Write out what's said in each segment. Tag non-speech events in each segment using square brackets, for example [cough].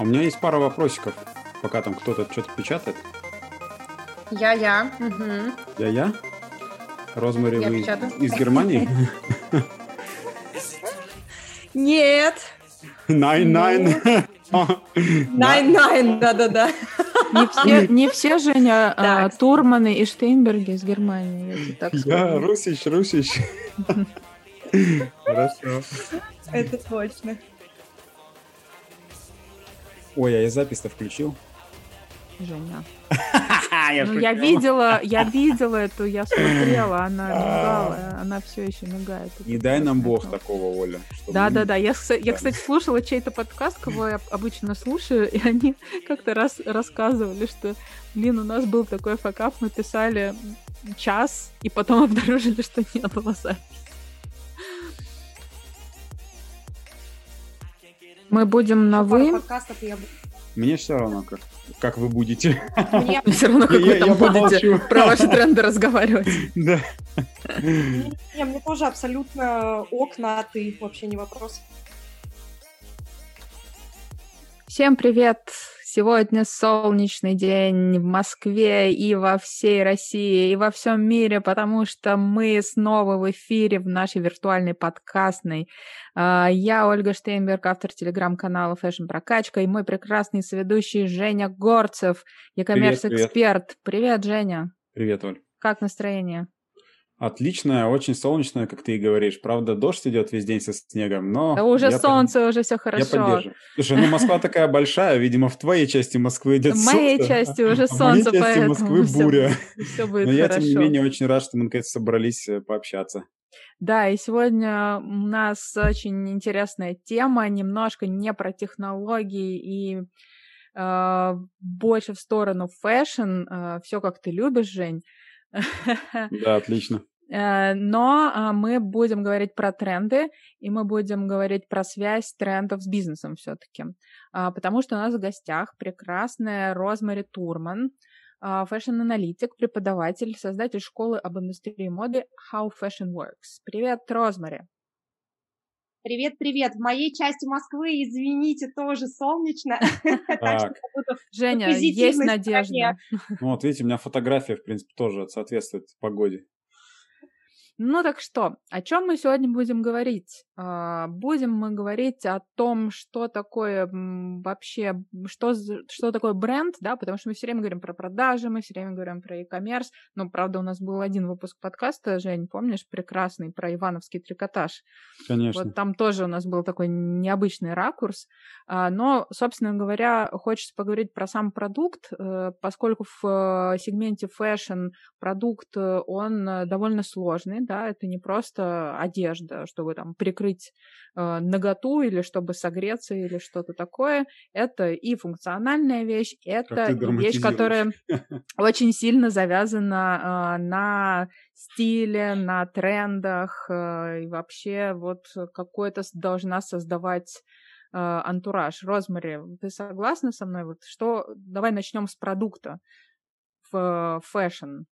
А у меня есть пара вопросиков, пока там кто-то что-то печатает. Я-я. Угу. Я-я? Розмари, Я вы печатаю. из Германии? [laughs] Нет. Nein-nein. [laughs] Nein-nein, да-да-да. Не все, [laughs] не все Женя, а. Турманы и Штейнберги из Германии. Я Я русич, русич. Хорошо. Это точно. Ой, а я запись-то включил. Женя. [laughs] Я Ну, я видела, я видела эту, я смотрела, она [laughs] мигала, она все еще мигает. Не дай нам бог такого. такого, Оля. Да, да, да. Я, я, кстати, слушала чей-то подкаст, кого я обычно слушаю, и они [laughs] как-то раз рассказывали, что, блин, у нас был такой факап, мы писали час, и потом обнаружили, что не было записи. Мы будем на вы. Мне все равно, как, как вы будете. Мне, [laughs] Все равно, как вы там будете про ваши тренды разговаривать. [laughs] Да. не, мне тоже абсолютно ок на ты, вообще не вопрос. Всем привет! Сегодня солнечный день в Москве и во всей России, и во всем мире, потому что мы снова в эфире в нашей виртуальной подкастной. А, Я Ольга Штейнберг, автор телеграм-канала Fashion Прокачка, и мой прекрасный соведущий Женя Горцев, e-commerce привет. эксперт. Привет, Женя. Привет, Оль. Как настроение? Отличная, очень солнечная, как ты и говоришь. Правда, дождь идет весь день со снегом, но... Да уже я под- солнце, уже все Я хорошо. поддерживаю. Слушай, ну Москва такая большая, видимо, в твоей части Москвы идет В моей солнце, части уже [laughs] в моей солнце, части Москвы буря. Все [laughs] будет Но я, тем не менее, очень рад, что мы наконец собрались э, пообщаться. Да, и сегодня у нас очень интересная тема, немножко не про технологии и э, больше в сторону fashion. все как ты любишь, Жень. Да, отлично. Э, Но а, мы будем говорить про тренды, и мы будем говорить про связь трендов с бизнесом все-таки. Потому что у нас в гостях прекрасная Розмари Турман, а, fashion-аналитик, преподаватель, создатель школы об индустрии моды How Fashion Works. Привет, Розмари. Привет-привет. В моей части Москвы, извините, тоже солнечно. [laughs] Так Женя, есть надежда. Ну вот видите, у меня фотография, в принципе, тоже соответствует погоде. Ну так что, о чем мы сегодня будем говорить? А, Будем мы говорить о том, что такое вообще, что, что такое бренд, да, потому что мы все время говорим про продажи, мы все время говорим про e-commerce, но, правда, у нас был один выпуск подкаста, Жень, помнишь, прекрасный, про ивановский трикотаж. Конечно. Вот там тоже у нас был такой необычный ракурс. А, Но, собственно говоря, хочется поговорить про сам продукт, э, поскольку в э, сегменте fashion продукт, э, он довольно сложный, да, это не просто одежда, чтобы там прикрыть э, наготу или чтобы согреться или что-то такое. Это и функциональная вещь, это вещь, которая очень сильно завязана э, на стиле, на трендах э, и вообще вот какой-то должна создавать э, антураж. Розмари, ты согласна со мной? Вот что? Давай начнем с продукта в fashion.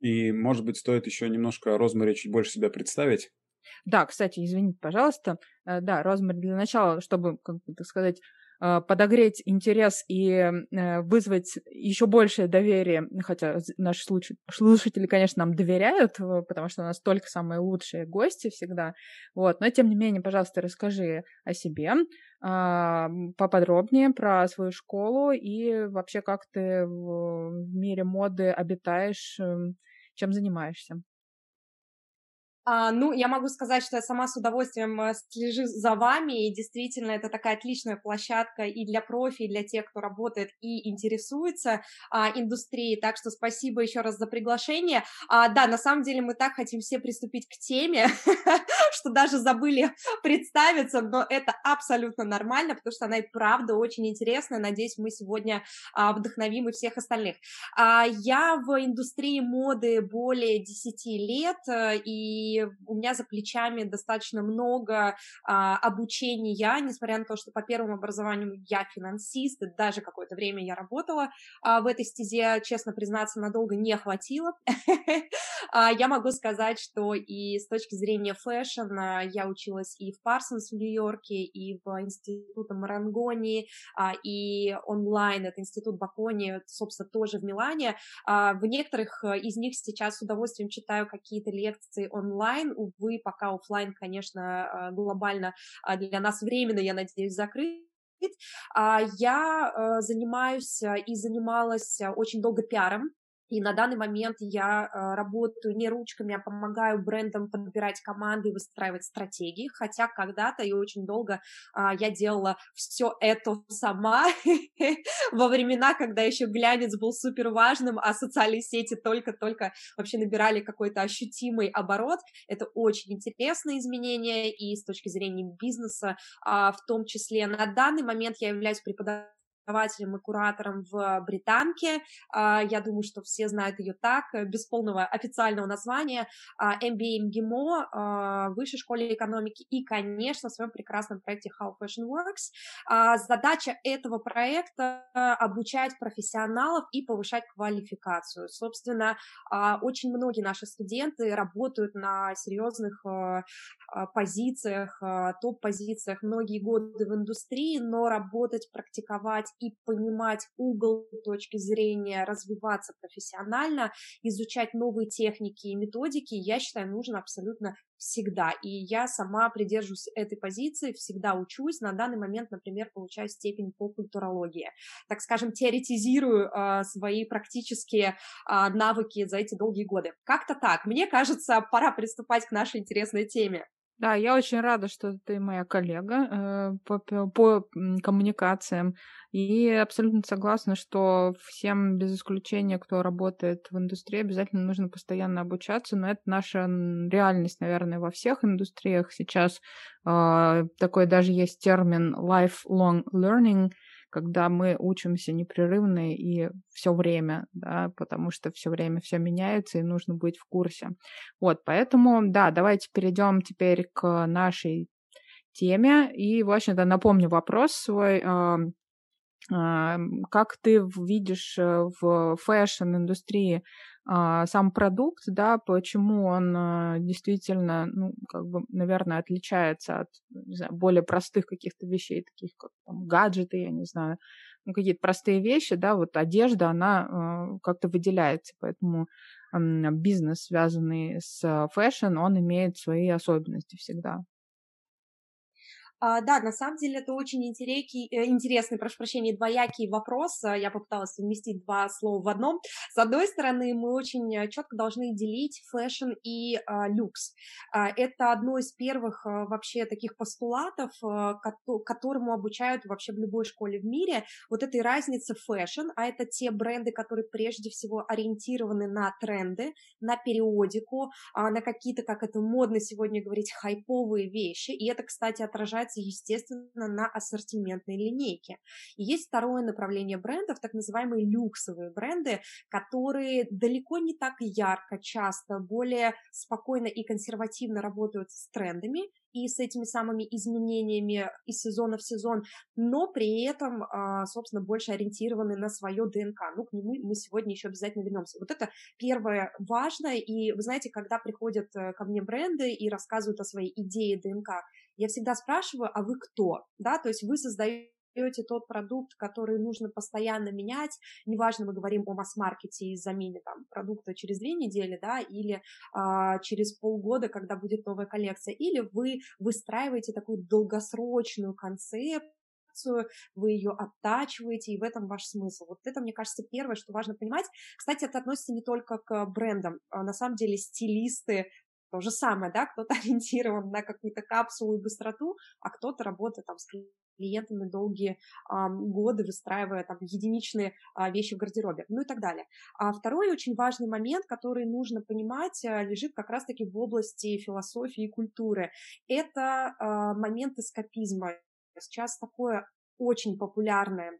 И, может быть, стоит еще немножко Розмари чуть больше себя представить. Да, кстати, извините, пожалуйста. Э, Да, Розмари, для начала, чтобы, как бы так сказать, э, подогреть интерес и э, вызвать еще большее доверие, хотя з- наши слушатели, конечно, нам доверяют, потому что у нас только самые лучшие гости всегда, вот, но тем не менее, пожалуйста, расскажи о себе а, поподробнее про свою школу и вообще как ты в в мире моды обитаешь, эм, чем занимаешься. А, ну, я могу сказать, что я сама с удовольствием э, слежу за вами, и действительно это такая отличная площадка и для профи, и для тех, кто работает и интересуется а, индустрией, так что спасибо еще раз за приглашение. А, да, на самом деле мы так хотим все приступить к теме, [laughs] что даже забыли [laughs] представиться, но это абсолютно нормально, потому что она и правда очень интересная, надеюсь, мы сегодня а, вдохновим и всех остальных. А, Я в индустрии моды более 10 лет, э, и у меня за плечами достаточно много а, обучения, несмотря на то, что по первому образованию я финансист, и даже какое-то время я работала в этой стезе, честно признаться, надолго не хватило. [laughs] Я могу сказать, что и с точки зрения fashion Естественно, я училась и в Парсонс в Нью-Йорке, и в институте Марангони, а, и онлайн, это институт Боккони, собственно, тоже в Милане. А, в некоторых э, из них сейчас с удовольствием читаю какие-то лекции онлайн, увы, пока офлайн, конечно, глобально для нас временно, я надеюсь, закрыт, я э, занимаюсь и занималась очень долго пиаром, и на данный момент я э, работаю не ручками, а помогаю брендам подбирать команды и выстраивать стратегии. Хотя когда-то и очень долго э, я делала все это сама [laughs] во времена, когда еще глянец был супер важным, а социальные сети только-только вообще набирали какой-то ощутимый оборот. Это очень интересные изменения и с точки зрения бизнеса, э, в том числе на данный момент я являюсь преподавателем преподавателем и куратором в Британке. А, я думаю, что все знают ее так, э, без полного официального названия. MBA а, МГИМО, а, Высшей школе экономики и, конечно, в своем прекрасном проекте How Fashion Works. Задача этого проекта — обучать профессионалов и повышать квалификацию. Собственно, очень многие наши студенты работают на серьезных позициях, топ-позициях многие годы в индустрии, но работать, практиковать и понимать угол точки зрения, развиваться профессионально, изучать новые техники и методики, я считаю, нужно абсолютно всегда. И я сама придерживаюсь этой позиции, всегда учусь. На данный момент, например, получаю степень по культурологии. Так скажем, теоретизирую э, свои практические э, навыки за эти долгие годы. Как-то так. Мне кажется, пора приступать к нашей интересной теме. Да, я очень рада, что ты моя коллега э, по, по коммуникациям. И абсолютно согласна, что всем без исключения, кто работает в индустрии, обязательно нужно постоянно обучаться. Но это наша реальность, наверное, во всех индустриях. Сейчас э, такой даже есть термин lifelong learning — когда мы учимся непрерывно и все время, да, потому что все время все меняется и нужно быть в курсе. Вот, поэтому, да, давайте перейдем теперь к нашей теме. И, в общем-то, напомню вопрос свой. Как ты видишь э, в fashion-индустрии сам продукт, да, почему он а, действительно, ну, как бы, наверное, отличается от знаю, более простых каких-то вещей, таких как там, гаджеты, я не знаю, ну, какие-то простые вещи, да, вот одежда, она э, как-то выделяется, поэтому бизнес, связанный с fashion, он имеет свои особенности всегда. А, да, на самом деле это очень интересный, э, интересный, прошу прощения, двоякий вопрос. А, я попыталась совместить два слова в одном. С одной стороны, мы очень э, четко должны делить fashion и а, люкс. Это одно из первых вообще таких постулатов, которому обучают вообще в любой школе в мире. Вот этой разницы fashion, а это те бренды, которые прежде всего ориентированы на тренды, на периодику, на какие-то, как это модно сегодня говорить, хайповые вещи. И это, кстати, отражает опирается, естественно, на ассортиментной линейке. И есть второе направление брендов, так называемые люксовые бренды, которые далеко не так ярко, часто, более спокойно и консервативно работают с трендами и с этими самыми изменениями из сезона в сезон, но при этом, а, собственно, больше ориентированы на свое ДНК. Ну, к нему мы сегодня еще обязательно вернемся. Вот это первое важное, и вы знаете, когда приходят э, ко мне бренды и рассказывают о своей идее ДНК, я всегда спрашиваю, а вы кто? Да, то есть вы создаете тот продукт, который нужно постоянно менять, неважно, мы говорим о масс-маркете и замене там продукта через две недели, да, или а, через полгода, когда будет новая коллекция, или вы выстраиваете такую долгосрочную концепцию, вы ее оттачиваете, и в этом ваш смысл. Вот это, мне кажется, первое, что важно понимать. Кстати, это относится не только к брендам. А на самом деле стилисты то же самое, да, кто-то [laughs] ориентирован на какую-то капсулу и быстроту, а кто-то работает там с клиентами долгие а, годы, выстраивая там единичные а, вещи в гардеробе, ну и так далее. А второй очень важный момент, который нужно понимать, а, лежит как раз-таки в области философии и культуры. Это а, момент эскапизма. Сейчас такое очень популярное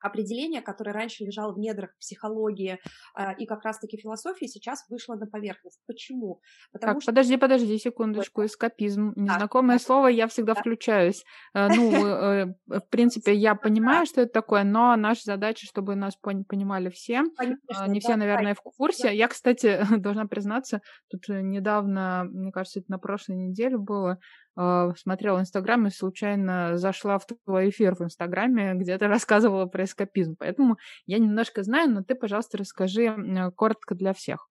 определение, которое раньше лежало в недрах психологии э, и как раз-таки философии, сейчас вышло на поверхность. Почему? Потому так, что... подожди, подожди секундочку. Эскапизм. Незнакомое да. слово, я всегда да. включаюсь. Э, [laughs] ну, э, э, в принципе, я понимаю, что это такое, но наша задача, чтобы нас понимали все. Конечно, Не все, наверное, в курсе. Я, кстати, [laughs] должна признаться, тут недавно, мне кажется, это на прошлой неделе было, смотрела Инстаграм и случайно зашла в твой эфир в Инстаграме, где ты рассказывала про эскапизм. Поэтому я немножко знаю, но ты, пожалуйста, расскажи коротко для всех.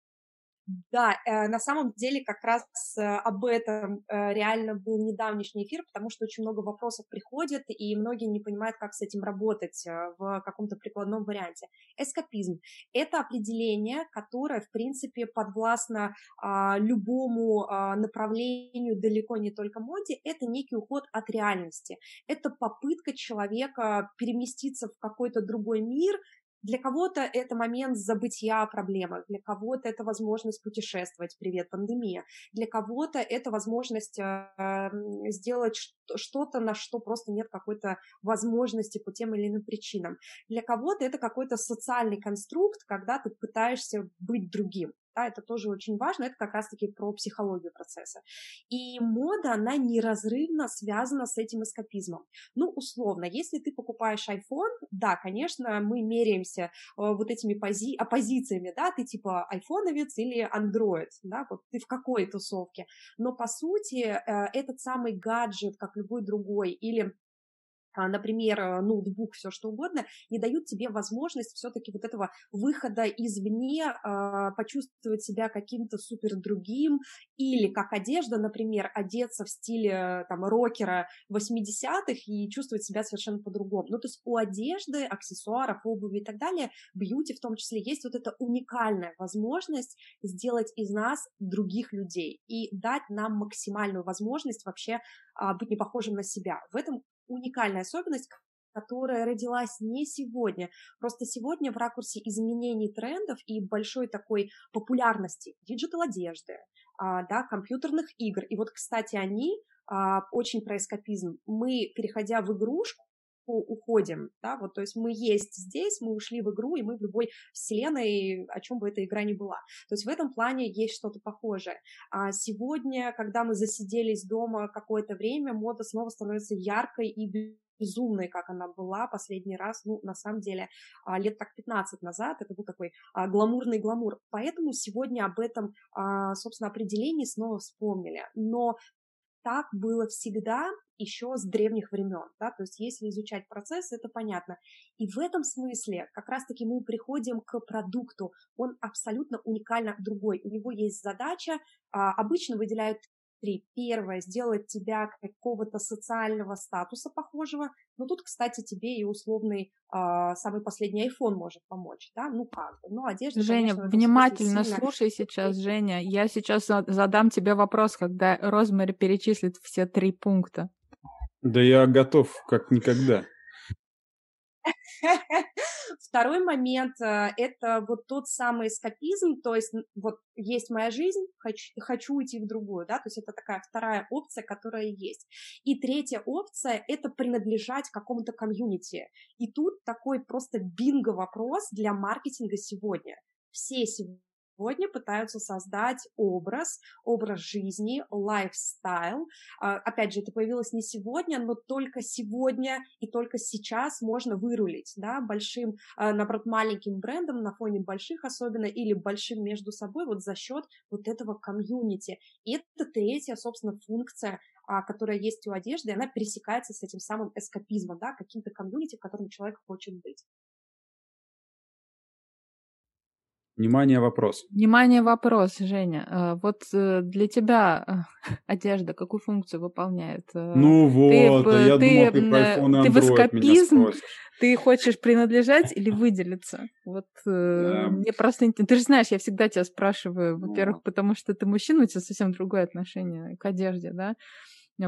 Да, э, на самом деле как раз э, об этом э, реально был недавнешний эфир, потому что очень много вопросов приходит, и многие не понимают, как с этим работать в каком-то прикладном варианте. Эскапизм — это определение, которое, в принципе, подвластно а, любому а, направлению, далеко не только моде, это некий уход от реальности. Это попытка человека переместиться в какой-то другой мир, для кого-то это момент забытия о проблемах, для кого-то это возможность путешествовать, привет, пандемия, для кого-то это возможность э, сделать что-то, на что просто нет какой-то возможности по тем или иным причинам. Для кого-то это какой-то социальный конструкт, когда ты пытаешься быть другим да, это тоже очень важно, это как раз-таки про психологию процесса. И мода, она неразрывно связана с этим эскапизмом. Ну, условно, если ты покупаешь iPhone, да, конечно, мы меряемся э, вот этими пози оппозициями, да, ты типа айфоновец или андроид, да, вот ты в какой тусовке, но по сути э, этот самый гаджет, как любой другой, или например, э, ноутбук, все что угодно, не дают тебе возможность все-таки вот этого выхода извне, а, почувствовать себя каким-то супер другим, или как одежда, например, одеться в стиле там рокера 80-х и чувствовать себя совершенно по-другому. Ну, то есть у одежды, аксессуаров, обуви и так далее, бьюти в том числе, есть вот эта уникальная возможность сделать из нас других людей и дать нам максимальную возможность вообще а, быть не похожим на себя. В этом уникальная особенность, которая родилась не сегодня. Просто сегодня в ракурсе изменений трендов и большой такой популярности диджитал-одежды, а, да, компьютерных игр. И вот, кстати, они а, очень про эскапизм. Мы, переходя в игрушку, уходим, да, вот, то есть мы есть здесь, мы ушли в игру, и мы в любой вселенной, о чем бы эта игра ни была. То есть в этом плане есть что-то похожее. А сегодня, когда мы засиделись дома какое-то время, мода снова становится яркой и безумной, как она была последний раз, ну, на самом деле, а, лет так 15 назад, это был такой а, гламурный гламур. Поэтому сегодня об этом, а, собственно, определении снова вспомнили. Но так было всегда еще с древних времен, да, то есть если изучать процесс, это понятно. И в этом смысле как раз-таки мы приходим к продукту, он абсолютно уникально другой, у него есть задача, а, обычно выделяют три. Первое, сделать тебя какого-то социального статуса похожего. Но тут, кстати, тебе и условный э, самый последний iPhone может помочь, да? Ну как бы. Ну, одежда, Женя, конечно, внимательно сильно... слушай сейчас, Женя. Я сейчас задам тебе вопрос, когда Розмари перечислит все три пункта. Да я готов, как никогда. [laughs] Второй момент э, — это вот тот самый эскапизм, то есть вот есть моя жизнь, хочу, хочу уйти в другую, да, то есть это такая вторая опция, которая есть. И третья опция — это принадлежать какому-то комьюнити. И тут такой просто бинго-вопрос для маркетинга сегодня. Все сегодня сегодня пытаются создать образ, образ жизни, lifestyle. А, опять же, это появилось не сегодня, но только сегодня и только сейчас можно вырулить, да, большим, а, наоборот, маленьким брендом на фоне больших особенно или большим между собой вот за счет вот этого комьюнити. И это третья, собственно, функция а, которая есть у одежды, она пересекается с этим самым эскапизмом, да, каким-то комьюнити, в котором человек хочет быть. Внимание, вопрос. Внимание, вопрос, Женя. Э, вот э, для тебя э, [laughs] одежда какую функцию выполняет? Ну вот, ты, я ты, думал, ты по iPhone Ты в эскапизм, ты хочешь принадлежать или [laughs] выделиться? Вот да. мне просто Ты же знаешь, я всегда тебя спрашиваю, во-первых, потому что ты мужчина, у тебя совсем другое отношение к одежде, да?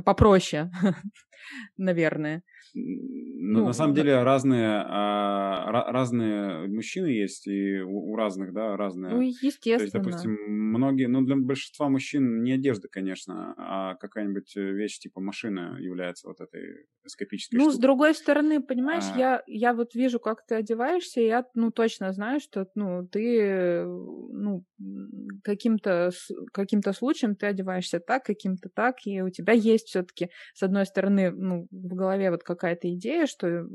Попроще, [laughs] наверное. Ну, на самом деле разные, а, разные мужчины есть, и у, у разных, да, разные. Ну, естественно. То есть, допустим, многие, ну, для большинства мужчин не одежда, конечно, а какая-нибудь вещь типа машина является вот этой эскапической Ну, штукой. с другой стороны, понимаешь, а... я, я вот вижу, как ты одеваешься, и я, ну, точно знаю, что, ну, ты, ну, каким-то каким случаем ты одеваешься так, каким-то так, и у тебя есть все таки с одной стороны, ну, в голове вот какая-то идея, что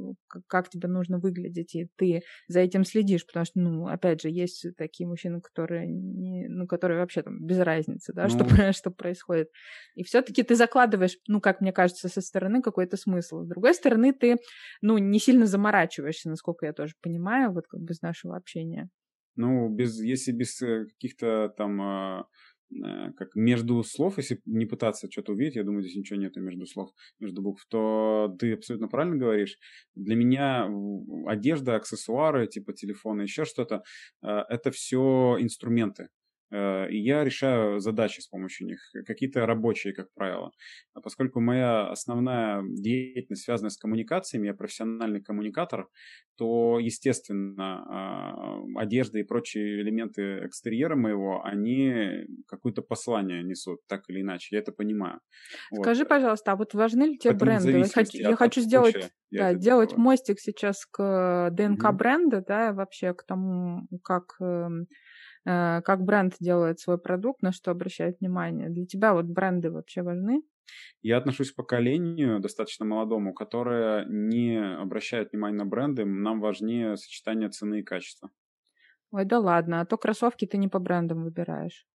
как тебе нужно выглядеть, и ты за этим следишь, потому что, ну, опять же, есть такие мужчины, которые, не, ну, которые вообще там без разницы, да, ну... что, что происходит. И все таки ты закладываешь, ну, как мне кажется, со стороны какой-то смысл. С другой стороны, ты, ну, не сильно заморачиваешься, насколько я тоже понимаю, вот как бы с нашего общения. Ну, без, если без э, каких-то там а, как между слов, если не пытаться что-то увидеть, я думаю, здесь ничего нету между слов, между букв, то ты абсолютно правильно говоришь. Для меня одежда, аксессуары, типа телефона, еще что-то, э, это все инструменты. Э, и я решаю задачи с помощью них, какие-то рабочие, как правило. А поскольку моя основная деятельность связана с коммуникациями, я профессиональный коммуникатор, то, естественно, а, одежда и прочие элементы экстерьера моего, они какое-то послание несут, так или иначе, я это понимаю. Скажи, вот. пожалуйста, а вот важны ли тебе Поэтому бренды? Я хочу, я хочу сделать, да, делать делаю. мостик сейчас к ДНК угу. бренда, да, вообще к тому, как эм, Э, как бренд делает свой продукт, на что обращает внимание. Для тебя вот бренды вообще важны? Я отношусь к поколению достаточно молодому, которое не обращает внимания на бренды. Нам важнее сочетание цены и качества. Ой, да ладно, а то кроссовки ты не по брендам выбираешь.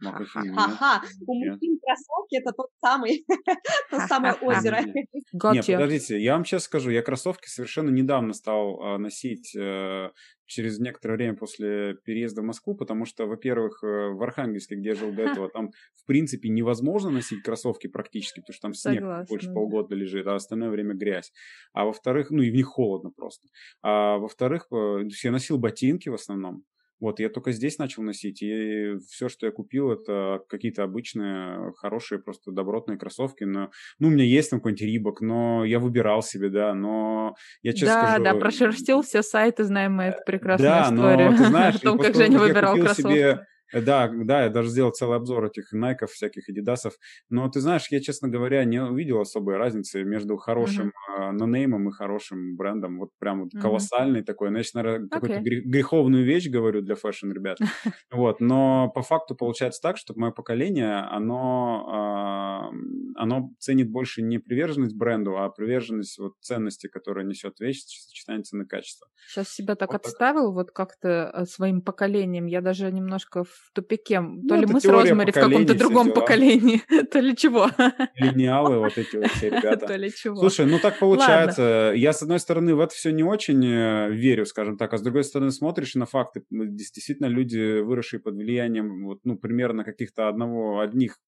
Ха-ха, у мужчин кроссовки это тот самый, [laughs] то самое [laughs] озеро. [laughs] Нет, подождите, я вам сейчас скажу, я кроссовки совершенно недавно стал а, носить э, через некоторое время после переезда в Москву, потому что, во-первых, э, в Архангельске, где я жил до этого, там, в принципе, невозможно носить кроссовки практически, потому что там снег Согласна, больше да. полгода лежит, а остальное время грязь. А во-вторых, ну и в них холодно просто. А во-вторых, э, я носил ботинки в основном, вот, я только здесь начал носить, и все, что я купил, это какие-то обычные, хорошие, просто добротные кроссовки. Но, ну, у меня есть там какой-нибудь рибок, но я выбирал себе, да, но я честно да, скажу... Да, да, прошерстил все сайты, знаем мы эту прекрасную да, историю. Но, ты знаешь, [laughs] о том, как Женя выбирал кроссовки. Себе да, да, я даже сделал целый обзор этих найков, всяких адидасов. Но ты знаешь, я, честно говоря, не увидел особой разницы между хорошим угу. noname ом и хорошим брендом. Вот прям вот uh-huh. колоссальный такой. Ну, я сейчас, наверное, okay. какую-то греховную вещь говорю для fashion, ребят. [laughs] Вот, но по факту получается так, что мое поколение, оно, оно ценит больше не приверженность бренду, а приверженность вот ценности, которая несет вещь, сочетание цены качества. Сейчас себя так вот отставил так. вот как-то э, своим поколением. Я даже немножко в тупике. Ну, то ли мы с Розмари в каком-то другом поколении, [laughs] то ли чего. Линеалы вот эти вот все ребята. То ли чего. Слушай, ну так получается. Я, с одной стороны, в это все не очень э, верю, скажем так, а с другой стороны смотришь на факты. Действительно, люди, выросшие под влиянием вот, ну, примерно каких-то одного, одних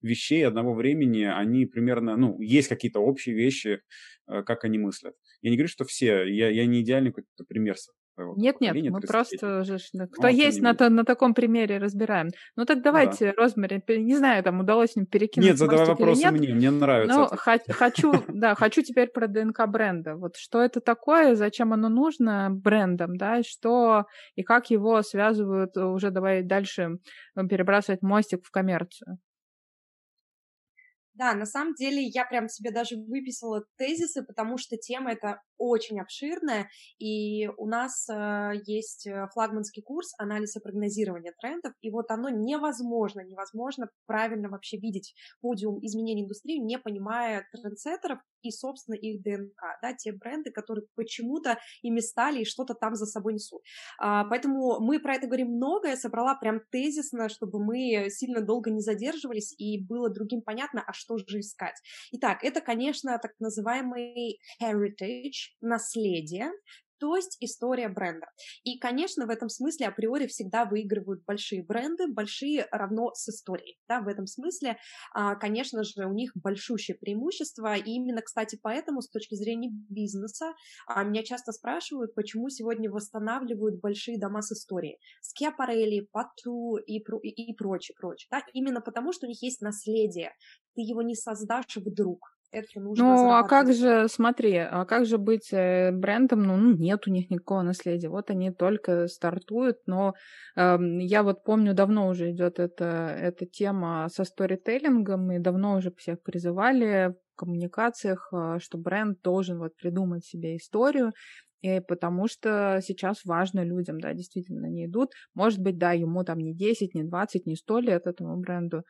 вещей, одного времени, они примерно, ну, есть какие-то общие вещи, э, как они мыслят. Я не говорю, что все, я, я не идеальный какой-то пример нет, нет, мы просто же, кто ну, есть, на, то, на таком примере разбираем. Ну так давайте, да. Розмари, не знаю, там удалось им перекинуть. Нет, задавай вопросы мне, мне нравится. Ну, хочу, да, хочу теперь про ДНК бренда. Вот что это такое, зачем оно нужно брендам, да, что и как его связывают, уже давай дальше перебрасывать мостик в коммерцию. Да, на самом деле я прям себе даже выписала тезисы, потому что тема эта очень обширная, и у нас э, есть э, флагманский курс анализа прогнозирования трендов, и вот оно невозможно, невозможно правильно вообще видеть подиум изменений индустрии, не понимая трендсеттеров и, собственно, их ДНК, да, те бренды, которые почему-то ими стали и что-то там за собой несут. А, поэтому мы про это говорим много, я собрала прям тезисно, чтобы мы сильно долго не задерживались и было другим понятно, а что же искать. Итак, это, конечно, так называемый heritage, наследие, то есть история бренда. И, конечно, в этом смысле априори всегда выигрывают большие бренды, большие равно с историей. Да, в этом смысле, а, конечно же, у них большущее преимущество, и именно, кстати, поэтому с точки зрения бизнеса а, меня часто спрашивают, почему сегодня восстанавливают большие дома с историей. Скиапарелли, Пату и, и, и прочее, прочее. Да? Именно потому, что у них есть наследие. Ты его не создашь вдруг это нужно Ну, а как же, смотри, а как же быть э, брендом? Ну, нет у них никакого наследия. Вот они только стартуют, но э, я вот помню, давно уже идет эта, эта тема со сторителлингом, и давно уже всех призывали в коммуникациях, э, что бренд должен вот придумать себе историю, и потому что сейчас важно людям, да, действительно, они идут. Может быть, да, ему там не 10, не 20, не 100 лет этому бренду,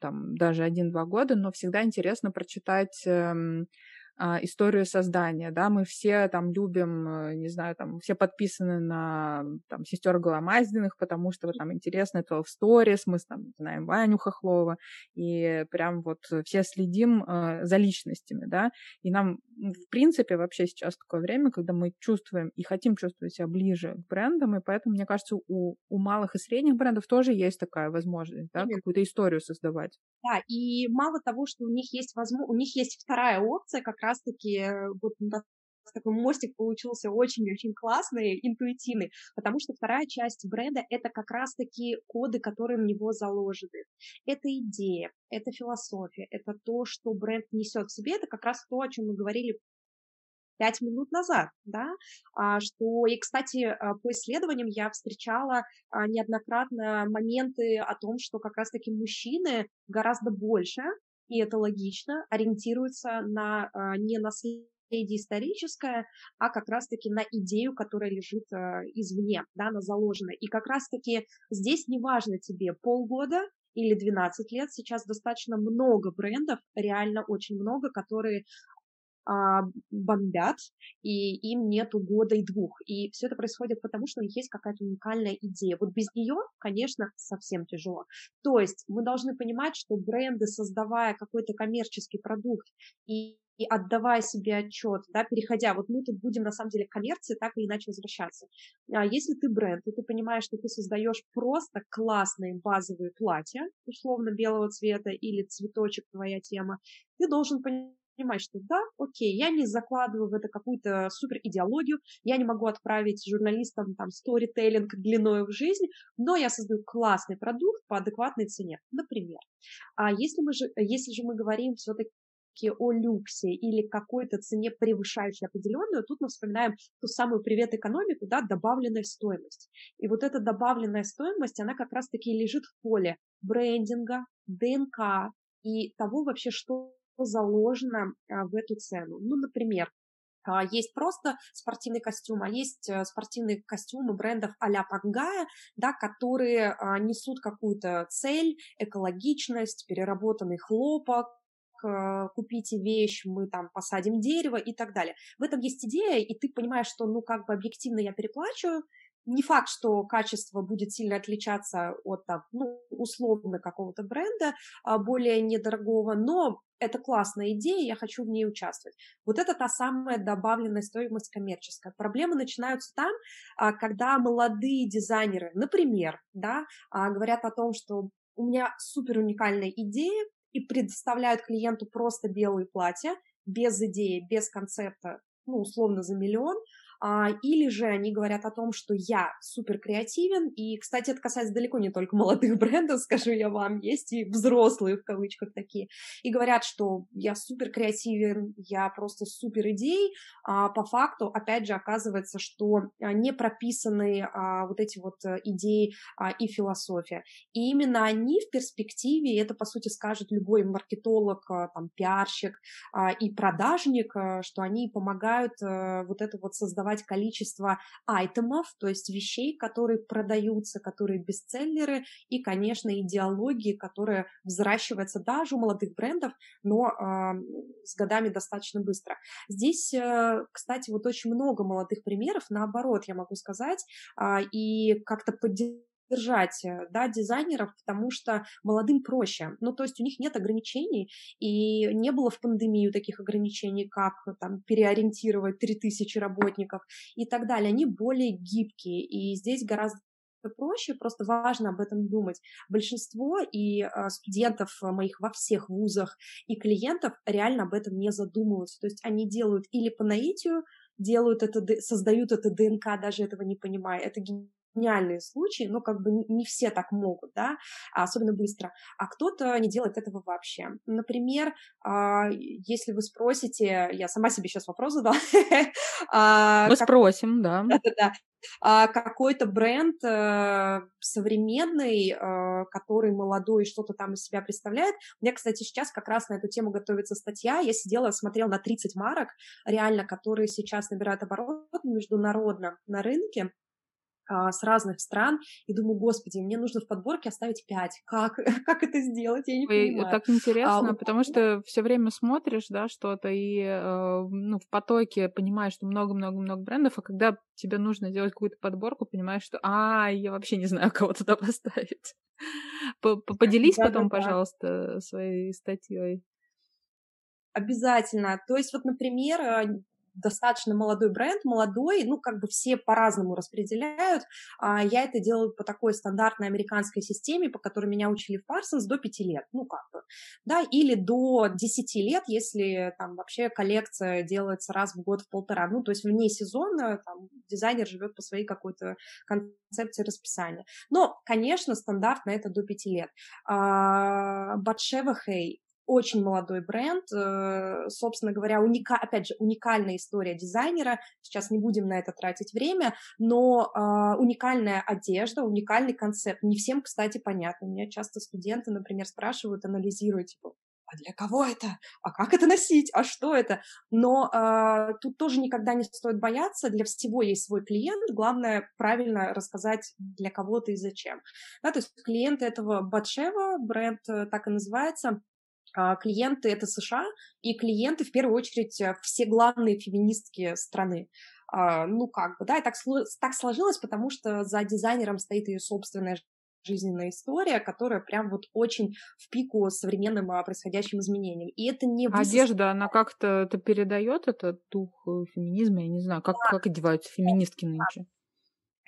там даже 1-2 года, но всегда интересно прочитать эм, историю создания, да, мы все там любим, э, не знаю, там все подписаны на там сестер Голомаздиных, потому что вот, там интересно 12 Stories, мы там знаем Ваню Хохлова, и прям вот все следим э, за личностями, да, и нам, в принципе, вообще сейчас такое время, когда мы чувствуем и хотим чувствовать себя ближе к брендам, и поэтому, мне кажется, у, у малых и средних брендов тоже есть такая возможность, да, какую-то историю создавать. Да, и мало того, что у них есть возможность, у них есть вторая опция, как раз-таки э, вот такой мостик получился очень-очень классный, интуитивный, потому что вторая часть бренда — это как раз-таки коды, которые в него заложены. Это идея, это философия, это то, что бренд несет в себе, это как раз то, о чем мы говорили пять минут назад, да, а, что, и, кстати, а, по исследованиям я встречала а, неоднократно моменты о том, что как раз-таки мужчины гораздо больше и это логично, ориентируется на а, не наследие историческое, а как раз-таки на идею, которая лежит а, извне, да, она заложена. И как раз-таки здесь не важно тебе полгода или 12 лет, сейчас достаточно много брендов, реально очень много, которые бомбят, и им нету года и двух. И все это происходит потому, что у них есть какая-то уникальная идея. Вот без нее, конечно, совсем тяжело. То есть мы должны понимать, что бренды, создавая какой-то коммерческий продукт и и отдавая себе отчет, да, переходя, вот мы тут будем на самом деле к коммерции так или иначе возвращаться. А если ты бренд, и ты понимаешь, что ты создаешь просто классные базовые платья, условно белого цвета или цветочек твоя тема, ты должен понимать, понимать, что да, окей, я не закладываю в это какую-то супер идеологию, я не могу отправить журналистам там сторителлинг длиной в жизнь, но я создаю классный продукт по адекватной цене, например. А если, мы же, если же мы говорим все-таки о люксе или какой-то цене, превышающей определенную, тут мы вспоминаем ту самую привет экономику, да, добавленная стоимость. И вот эта добавленная стоимость, она как раз-таки лежит в поле брендинга, ДНК и того вообще, что заложено а, в эту цену. Ну, например, а, есть просто спортивный костюм, а есть э, спортивные костюмы брендов а-ля Пангая, да, которые а, несут какую-то цель, экологичность, переработанный хлопок, купите вещь, мы там посадим дерево и так далее. В этом есть идея, и ты понимаешь, что, ну, как бы объективно я переплачиваю, не факт, что качество будет сильно отличаться от, там, ну, условно какого-то бренда, более недорогого, но это классная идея, я хочу в ней участвовать. Вот это та самая добавленная стоимость коммерческая. Проблемы начинаются там, а, когда молодые дизайнеры, например, да, а, говорят о том, что у меня супер уникальная идея, и предоставляют клиенту просто белые платья, без идеи, без концепта, ну, условно, за миллион, а, или же они говорят о том, что я супер креативен, и, кстати, это касается далеко не только [laughs] молодых брендов, скажу я вам, есть и взрослые в кавычках такие, и говорят, что я супер креативен, я просто супер идей, а по факту, опять же, оказывается, что а, не прописаны а, вот эти вот э, идеи а, и философия. И именно они в перспективе, это, по сути, скажет любой маркетолог, а, там, пиарщик а, и продажник, а, что они помогают а, вот это вот создавать создавать количество айтемов, то есть вещей, которые продаются, которые бестселлеры, и, конечно, идеологии, которая взращивается даже у молодых брендов, но э, с годами достаточно быстро. Здесь, э, кстати, вот очень много молодых примеров, наоборот, я могу сказать, э, и как-то поддержать держать э, да, дизайнеров, потому что молодым проще. Ну, то есть у них нет ограничений, и не было в пандемию таких ограничений, как там переориентировать 3000 работников и так далее. Они более гибкие, и здесь гораздо проще, просто важно об этом думать. Большинство и э, студентов моих во всех вузах и клиентов реально об этом не задумываются. То есть они делают или по наитию, делают это, создают это ДНК, даже этого не понимая. Это гениальные случаи, но как бы не все так могут, да, особенно быстро, а кто-то не делает этого вообще. Например, а, если вы спросите, я сама себе сейчас вопрос задала. [laughs] А, Мы спросим, да. Да-да-да. А, какой-то бренд э, современный, э, который молодой и что-то там из себя представляет. У меня, кстати, сейчас как раз на эту тему готовится статья. Я сидела, смотрела на 30 марок, реально, которые сейчас набирают оборот международно на рынке а, с разных стран, и думаю, господи, мне нужно в подборке оставить пять. Как, [laughs] как это сделать? Я не Ой, понимаю. Так интересно, а, потому что все время смотришь, да, что-то, и э, ну, в потоке понимаешь, что много-много-много брендов, а когда тебе нужно делать какую-то подборку, понимаешь, что, а, я вообще не знаю, [laughs] кого туда поставить. Поделись потом, пожалуйста, своей статьей. Обязательно. То есть вот, например, э, достаточно молодой бренд, молодой, ну, как бы все по-разному распределяют. А я это делаю по такой стандартной американской системе, по которой меня учили в Парсонс, до 5 лет, ну, как бы, да, или до 10 лет, если там вообще коллекция делается раз в год, в полтора, ну, то есть вне сезона там дизайнер живет по своей какой-то концепции расписания. Но, конечно, стандартно это до 5 лет. Батшева Хей очень молодой бренд, э, собственно говоря, уника... опять же, уникальная история дизайнера, сейчас не будем на это тратить время, но э, уникальная одежда, уникальный концепт, не всем, кстати, понятно, меня часто студенты, например, спрашивают, анализируют, типа, а для кого это? А как это носить? А что это? Но э, тут тоже никогда не стоит бояться. Для всего есть свой клиент. Главное правильно рассказать для кого то и зачем. Да, то есть клиент этого Батшева, бренд э, так и называется, а, клиенты это США, и клиенты в первую очередь э, все главные феминистки страны. А, ну, как бы, да, и так, так сложилось, потому что за дизайнером стоит ее собственная жизненная история, которая прям вот очень в пику современным а, происходящим изменениям. И это не Одежда, она как-то это передает этот дух э, феминизма, я не знаю, как, да. как одеваются феминистки нынче?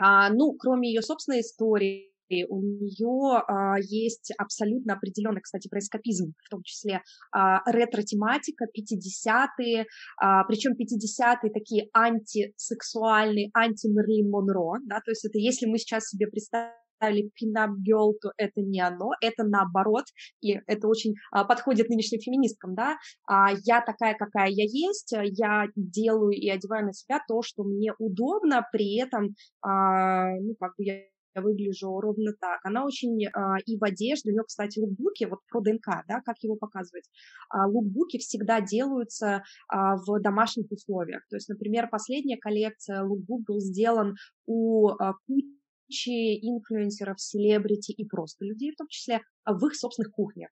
А, ну, кроме ее собственной истории, у нее а, есть абсолютно определенный, кстати, про эскапизм, в том числе а, ретро-тематика, 50-е, а, причем 50-е такие антисексуальные, анти-Мерлин Монро, да, то есть это если мы сейчас себе представим пинап гел, то это не оно, это наоборот, и это очень а, подходит нынешним феминисткам, да, а, я такая, какая я есть, я делаю и одеваю на себя то, что мне удобно, при этом, а, ну, как бы я выгляжу ровно так. Она очень а, и в одежде, у нее, кстати, лукбуки, вот про ДНК, да, как его показывать. А, лукбуки всегда делаются а, в домашних условиях. То есть, например, последняя коллекция лукбук был сделан у а, кучи инфлюенсеров, селебрити и просто людей в том числе в их собственных кухнях.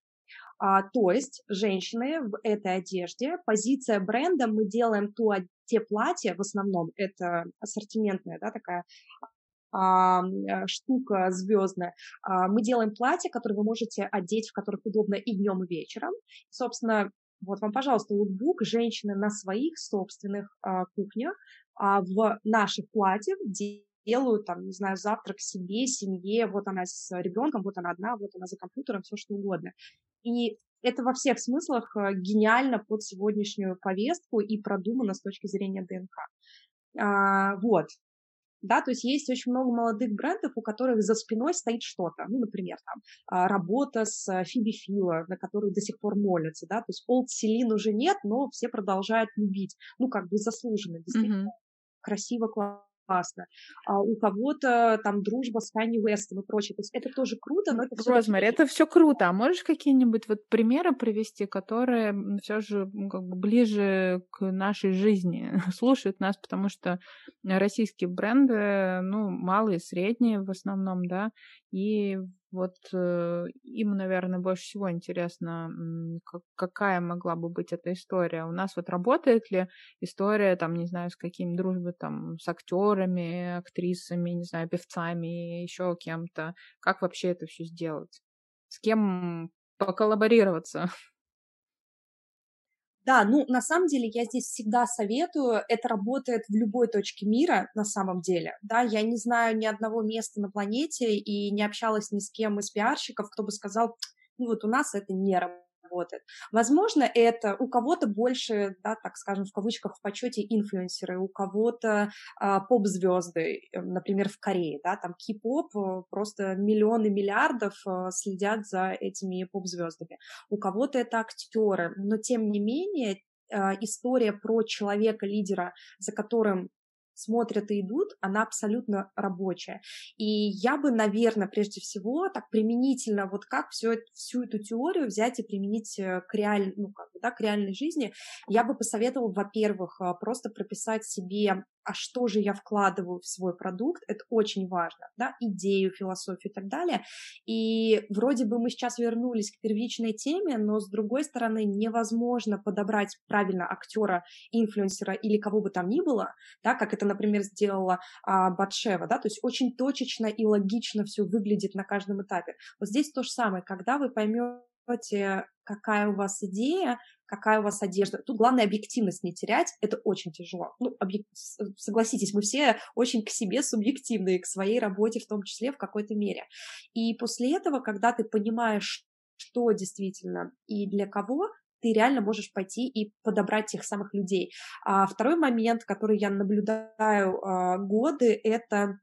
А, то есть женщины в этой одежде, позиция бренда, мы делаем ту, те платья, в основном это ассортиментная, да, такая а, э, штука звездная. А, мы делаем платья, которые вы можете одеть, в которых удобно и днем, и вечером. Собственно, вот вам, пожалуйста, лукбук женщины на своих собственных а, кухнях а в наших платьях делают, там, не знаю, завтрак себе, семье, вот она с ребенком, вот она одна, вот она за компьютером, все что угодно. И это во всех смыслах э, гениально под сегодняшнюю повестку и продумано с точки зрения ДНК. А, вот да, то есть есть очень много молодых брендов, у которых за спиной стоит что-то, ну, например, там, а, работа с Фиби Фила, на которую до сих пор молятся, да, то есть Old Celine уже нет, но все продолжают любить, ну, как бы заслуженно, действительно, mm-hmm. красиво, классно классно. А у кого-то там дружба с Канни Уэстом и прочее. То есть это тоже круто, но это все... Розмари, это все круто. А можешь какие-нибудь вот примеры привести, которые все же как бы ближе к нашей жизни [laughs] слушают нас, потому что российские бренды, ну, малые, средние в основном, да, и вот э, им, наверное, больше всего интересно, как, какая могла бы быть эта история. У нас вот работает ли история, там, не знаю, с какими дружбы, там, с актерами, актрисами, не знаю, певцами, еще кем-то. Как вообще это все сделать? С кем поколлаборироваться? [laughs] Да, ну, на самом деле, я здесь всегда советую, это работает в любой точке мира, на самом деле, да, я не знаю ни одного места на планете и не общалась ни с кем из пиарщиков, кто бы сказал, ну, вот у нас это не работает работает. Возможно, это у кого-то больше, да, так скажем, в кавычках в почете инфлюенсеры, у кого-то а, поп-звезды, э, например, в Корее, да, там кей-поп, э, просто миллионы миллиардов э, следят за этими поп-звездами. У кого-то это актеры, но тем не менее история про человека-лидера, за которым смотрят и идут, она абсолютно рабочая. И я бы, наверное, прежде всего так применительно, вот как все, всю эту теорию взять и применить э, к, реаль, ну, как бы, да, к реальной жизни, я бы посоветовала, во-первых, э, просто прописать себе а что же я вкладываю в свой продукт, это очень важно, да, идею, философию и так далее. И вроде бы мы сейчас вернулись к первичной теме, но с другой стороны невозможно подобрать правильно актера, инфлюенсера или кого бы там ни было, да, как это, например, сделала а, Батшева, да, то есть очень точечно и логично все выглядит на каждом этапе. Вот здесь то же самое, когда вы поймете, какая у вас идея, какая у вас одежда. Тут главное объективность не терять, это очень тяжело. Ну, объек... согласитесь, мы все очень к себе субъективны, к своей работе в том числе в какой-то мере. И после этого, когда ты понимаешь, что действительно и для кого, ты реально можешь пойти и подобрать тех самых людей. А второй момент, который я наблюдаю а, годы, это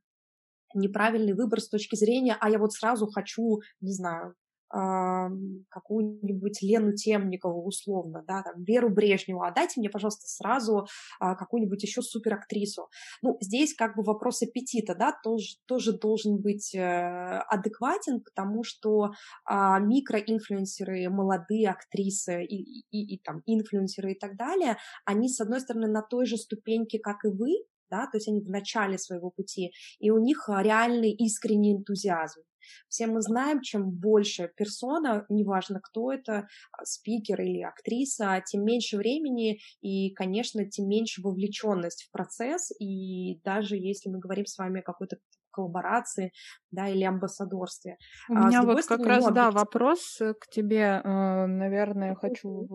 неправильный выбор с точки зрения, а я вот сразу хочу, не знаю, какую-нибудь Лену Темникову условно, да, там, Веру Брежневу, а дайте мне, пожалуйста, сразу а, какую-нибудь еще суперактрису. Ну, здесь как бы вопрос аппетита, да, тоже, тоже должен быть э, адекватен, потому что а, микроинфлюенсеры, молодые актрисы и, и, и там инфлюенсеры и так далее, они, с одной стороны, на той же ступеньке, как и вы, да, то есть они в начале своего пути, и у них реальный искренний энтузиазм. Все мы знаем, чем больше персона, неважно кто это, а, спикер или актриса, тем меньше времени и, конечно, тем меньше вовлеченность в процесс. И даже если мы говорим с вами о какой-то коллаборации, да, или амбассадорстве. У а, меня вот стороны, как раз, ну, да, вопрос э, к тебе, э, наверное, хочу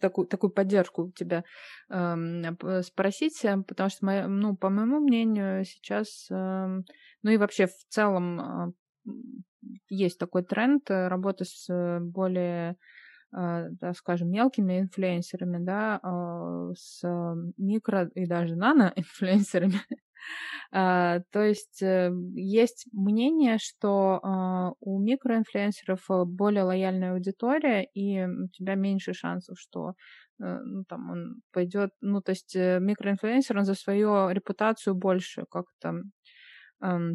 такую, такую поддержку у тебя эм, спросить, э, потому что, ну, по моему мнению, сейчас, эм, ну и вообще в целом есть такой тренд э, работы с э, более э, да, скажем, мелкими инфлюенсерами, да, с микро и даже нано-инфлюенсерами. А, то есть есть мнение, что а, у микроинфлюенсеров более лояльная аудитория, и у тебя меньше шансов, что ну, там он пойдет, ну, то есть микроинфлюенсер, он за свою репутацию больше как-то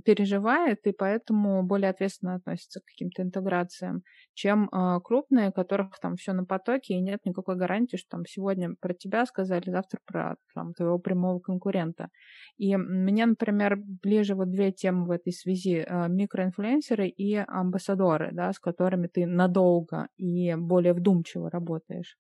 переживает и поэтому более ответственно относится к каким-то интеграциям, чем э, крупные, которых там все на потоке и нет никакой гарантии, что там сегодня про тебя сказали, завтра про там, твоего прямого конкурента. И мне, например, ближе вот две темы в этой связи э, микроинфлюенсеры и амбассадоры, да, с которыми ты надолго и более вдумчиво работаешь.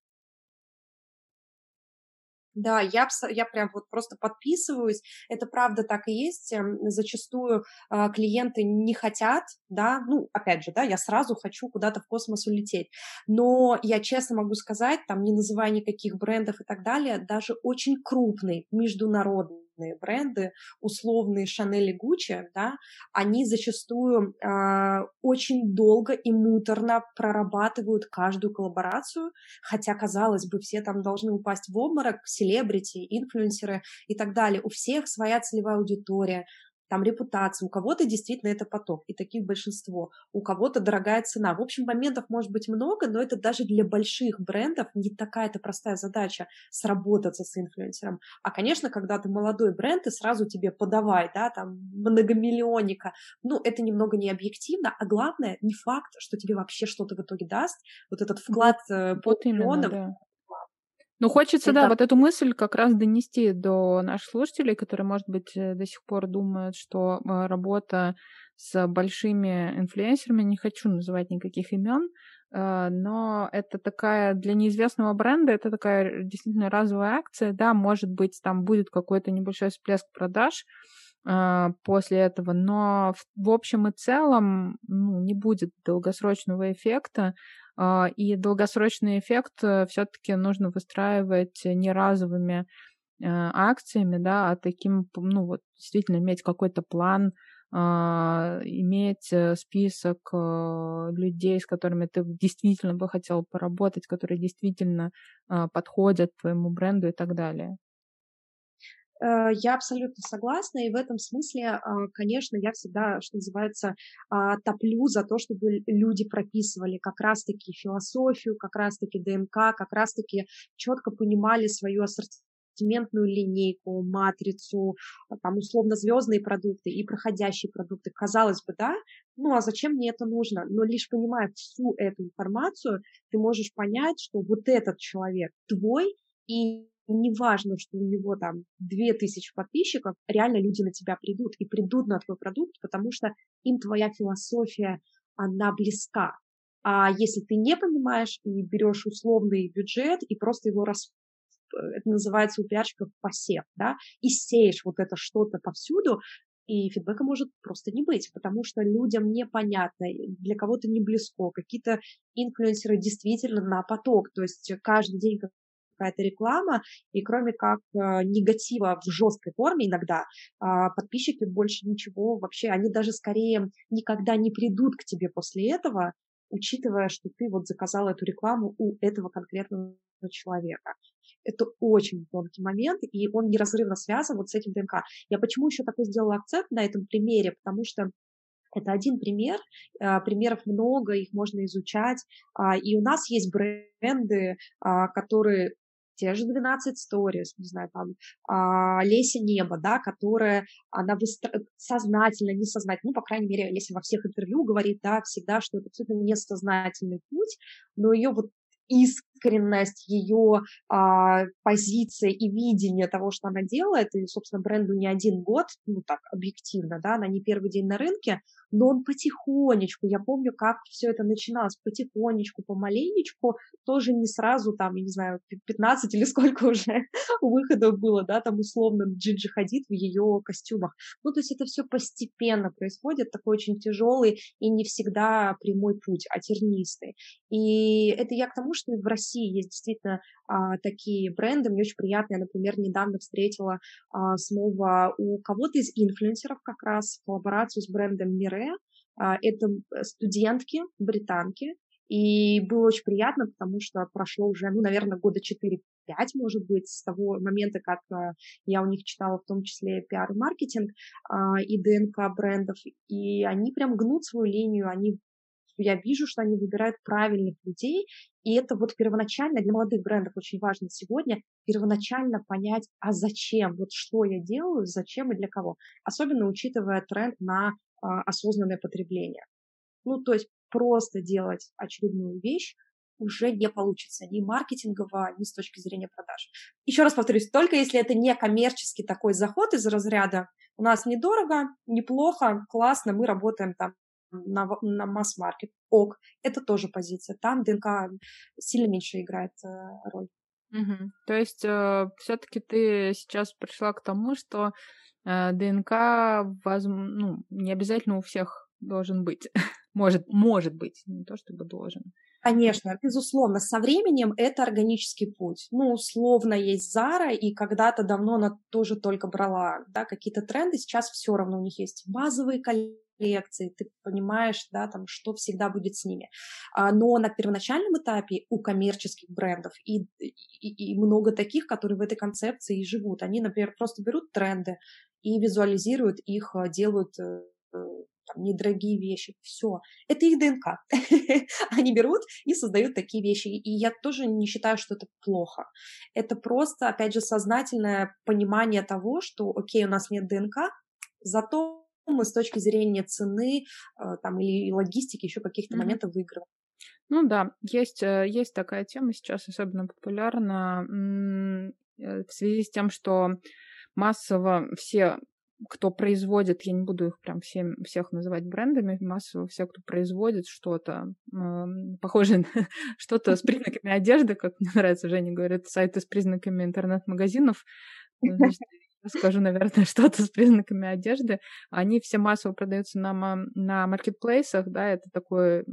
Да, я, я прям вот просто подписываюсь. Это правда так и есть. Эм, зачастую э, клиенты не хотят, да, ну, опять же, да, я сразу хочу куда-то в космос улететь. Но я честно могу сказать, там, не называя никаких брендов и так далее, даже очень крупный международный крупные бренды, условные Шанель и Гуччи, да, они зачастую э, очень долго и муторно прорабатывают каждую коллаборацию, хотя, казалось бы, все там должны упасть в обморок, селебрити, инфлюенсеры и так далее. У всех своя целевая аудитория, там репутация, у кого-то действительно это поток, и таких большинство, у кого-то дорогая цена. В общем, моментов может быть много, но это даже для больших брендов не такая-то простая задача сработаться с инфлюенсером. А, конечно, когда ты молодой бренд, и сразу тебе подавай, да, там, многомиллионника, ну, это немного не объективно, а главное, не факт, что тебе вообще что-то в итоге даст, вот этот вклад э, вот полмиллионов, да. Ну, хочется, это... да, вот эту мысль как раз донести до наших слушателей, которые, может быть, э, до сих пор думают, что э, работа с большими инфлюенсерами, не хочу называть никаких имен, э, но это такая для неизвестного бренда, это такая действительно разовая акция, да, может быть, там будет какой-то небольшой всплеск продаж, после этого, но в, в общем и целом ну, не будет долгосрочного эффекта, а, и долгосрочный эффект э, все-таки нужно выстраивать не разовыми э, акциями, да, а таким, ну вот, действительно иметь какой-то план а, иметь э, список а, людей, с которыми ты действительно бы хотел поработать, которые действительно а, подходят твоему бренду и так далее. Э, я абсолютно согласна, и в этом смысле, а, конечно, я всегда, что называется, а, топлю за то, чтобы люди прописывали как раз-таки философию, как раз-таки ДНК, как раз-таки четко понимали свою ассортиментную линейку, матрицу, а, там условно звездные продукты и проходящие продукты. Казалось бы, да, ну а зачем мне это нужно? Но лишь понимая всю эту информацию, ты можешь понять, что вот этот человек твой, и неважно, что у него там 2000 подписчиков, реально люди на тебя придут и придут на твой продукт, потому что им твоя философия, она близка. А если ты не понимаешь и берешь условный бюджет и просто его рас... это называется у пиарщиков посев, да, и сеешь вот это что-то повсюду, и фидбэка может просто не быть, потому что людям непонятно, для кого-то не близко, какие-то инфлюенсеры действительно на поток, то есть каждый день какая-то реклама, и кроме как э, негатива в жесткой форме иногда, э, подписчики больше ничего вообще, они даже скорее никогда не придут к тебе после этого, учитывая, что ты вот заказал эту рекламу у этого конкретного человека. Это очень тонкий момент, и он неразрывно связан вот с этим ДНК. Я почему еще такой сделала акцент на этом примере? Потому что это один пример, а, примеров много, их можно изучать. А, и у нас есть бренды, а, которые те же 12 stories, не знаю, там, а, Леся Небо, да, которая, она выстро... сознательно, несознательно, ну, по крайней мере, если во всех интервью говорит, да, всегда, что это абсолютно несознательный путь, но ее вот искренность, ее а, позиция и видение того, что она делает, и, собственно, бренду не один год, ну так, объективно, да, она не первый день на рынке, но он потихонечку, я помню, как все это начиналось, потихонечку, помаленечку, тоже не сразу, там, я не знаю, 15 или [laughs] сколько уже выходов было, да, там, условно, Джиджи ходит в ее костюмах. Ну, то есть это все постепенно происходит, такой очень тяжелый и не всегда прямой путь, а тернистый. И это я к тому, что в России есть действительно а, такие бренды. Мне очень приятно, я, например, недавно встретила а, снова у кого-то из инфлюенсеров как раз коллаборацию с брендом Мире. А, это студентки, британки, и было очень приятно, потому что прошло уже, ну, наверное, года 4-5, может быть, с того момента, как а, я у них читала в том числе пиар и маркетинг а, и ДНК брендов. И они прям гнут свою линию, они я вижу, что они выбирают правильных людей, и это вот первоначально для молодых брендов очень важно сегодня, первоначально понять, а зачем, вот что я делаю, зачем и для кого. Особенно учитывая тренд на а, осознанное потребление. Ну, то есть просто делать очередную вещь уже не получится ни маркетингово, ни с точки зрения продаж. Еще раз повторюсь, только если это не коммерческий такой заход из разряда у нас недорого, неплохо, классно, мы работаем там на, на масс-маркет. Ок, это тоже позиция. Там ДНК сильно меньше играет э, роль. Угу. То есть э, все-таки ты сейчас пришла к тому, что э, ДНК воз... ну, не обязательно у всех должен быть. [laughs] может, может быть, не то чтобы должен. Конечно, безусловно, со временем это органический путь. Ну, условно есть Зара, и когда-то давно она тоже только брала да, какие-то тренды, сейчас все равно у них есть базовые коллекции, лекции, ты понимаешь, да, там, что всегда будет с ними. А, но на первоначальном этапе у коммерческих брендов и, и, и много таких, которые в этой концепции и живут. Они, например, просто берут тренды и визуализируют их, а, делают э, там, недорогие вещи, все. Это их ДНК. [laughs] Они берут и создают такие вещи. И я тоже не считаю, что это плохо. Это просто, опять же, сознательное понимание того, что, окей, у нас нет ДНК, зато мы с точки зрения цены э, там, или логистики еще каких-то mm-hmm. моментов выигрываем. Ну да, есть, э, есть такая тема сейчас особенно популярна э, в связи с тем, что массово все, кто производит, я не буду их прям всем, всех называть брендами, массово все, кто производит что-то похожее на [laughs] что-то с признаками одежды, как мне нравится, Женя говорит, сайты с признаками интернет-магазинов, значит, [laughs] скажу, наверное, [laughs] что-то с признаками одежды. Они все массово продаются на, на маркетплейсах, да, это такой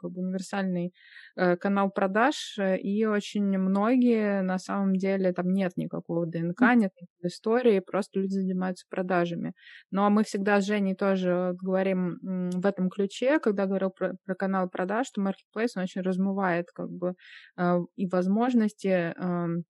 как бы универсальный э, канал продаж, э, и очень многие на самом деле там нет никакого ДНК, нет никакой истории, просто люди занимаются продажами. Но мы всегда с Женей тоже говорим в этом ключе, когда говорил про, про канал продаж, что маркетплейс он очень размывает как бы э, и возможности эм,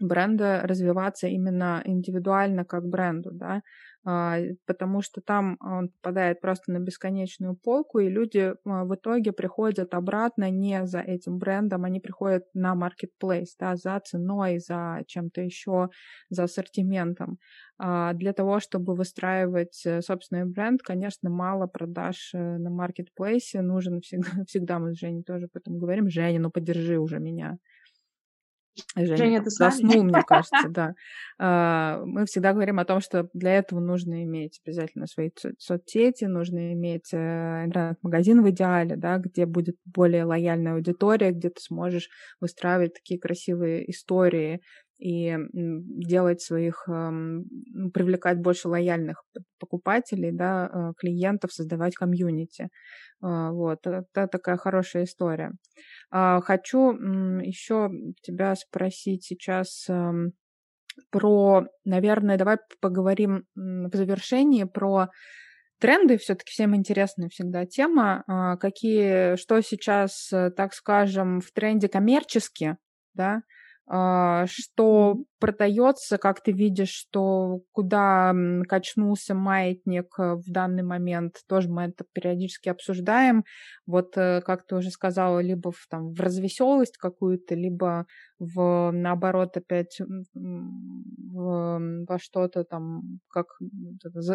бренда развиваться именно индивидуально как бренду, да, а, потому что там он попадает просто на бесконечную полку, и люди а, в итоге приходят обратно не за этим брендом, они приходят на marketplace, да, за ценой, за чем-то еще, за ассортиментом. А для того, чтобы выстраивать э, собственный бренд, конечно, мало продаж э, на маркетплейсе, нужен всегда, [laughs] всегда мы с Женей тоже об этом говорим, Женя, ну поддержи уже меня. Женя, Женя ты заснул, мне кажется, [laughs] да. А, мы всегда говорим о том, что для этого нужно иметь обязательно свои соцсети, нужно иметь э, интернет-магазин в идеале, да, где будет более лояльная аудитория, где ты сможешь выстраивать такие красивые истории и делать своих, ну, привлекать больше лояльных покупателей, да, э, клиентов, создавать комьюнити. А, вот, это такая хорошая история. А, хочу еще тебя спросить сейчас про, наверное, давай поговорим в завершении про тренды. Все-таки всем интересная всегда тема. А, какие, что сейчас, э, так скажем, в тренде коммерчески, да, что продается, как ты видишь, что куда качнулся маятник э, в данный момент, тоже мы это периодически обсуждаем. Вот, э, как ты уже сказала, либо в, там, в развеселость какую-то, либо в, наоборот, опять в, во что-то там, как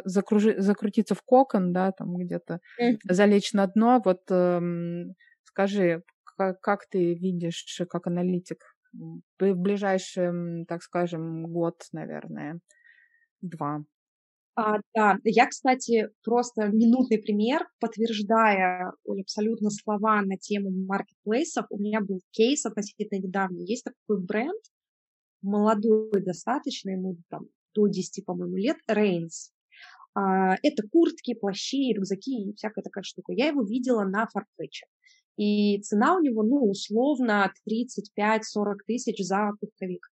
закружи, закрутиться в кокон, да, там где-то залечь на дно. Вот эм, скажи, как, как ты видишь, как аналитик, в ближайший, так скажем, год, наверное, два. А, да, я, кстати, просто минутный пример, подтверждая абсолютно слова на тему маркетплейсов. У меня был кейс относительно недавний. Есть такой бренд, молодой достаточно, ему там до 10, по-моему, лет, Reigns. А, это куртки, плащи, рюкзаки и всякая такая штука. Я его видела на Farfetch и цена у него, ну, условно 35-40 тысяч за пуховик.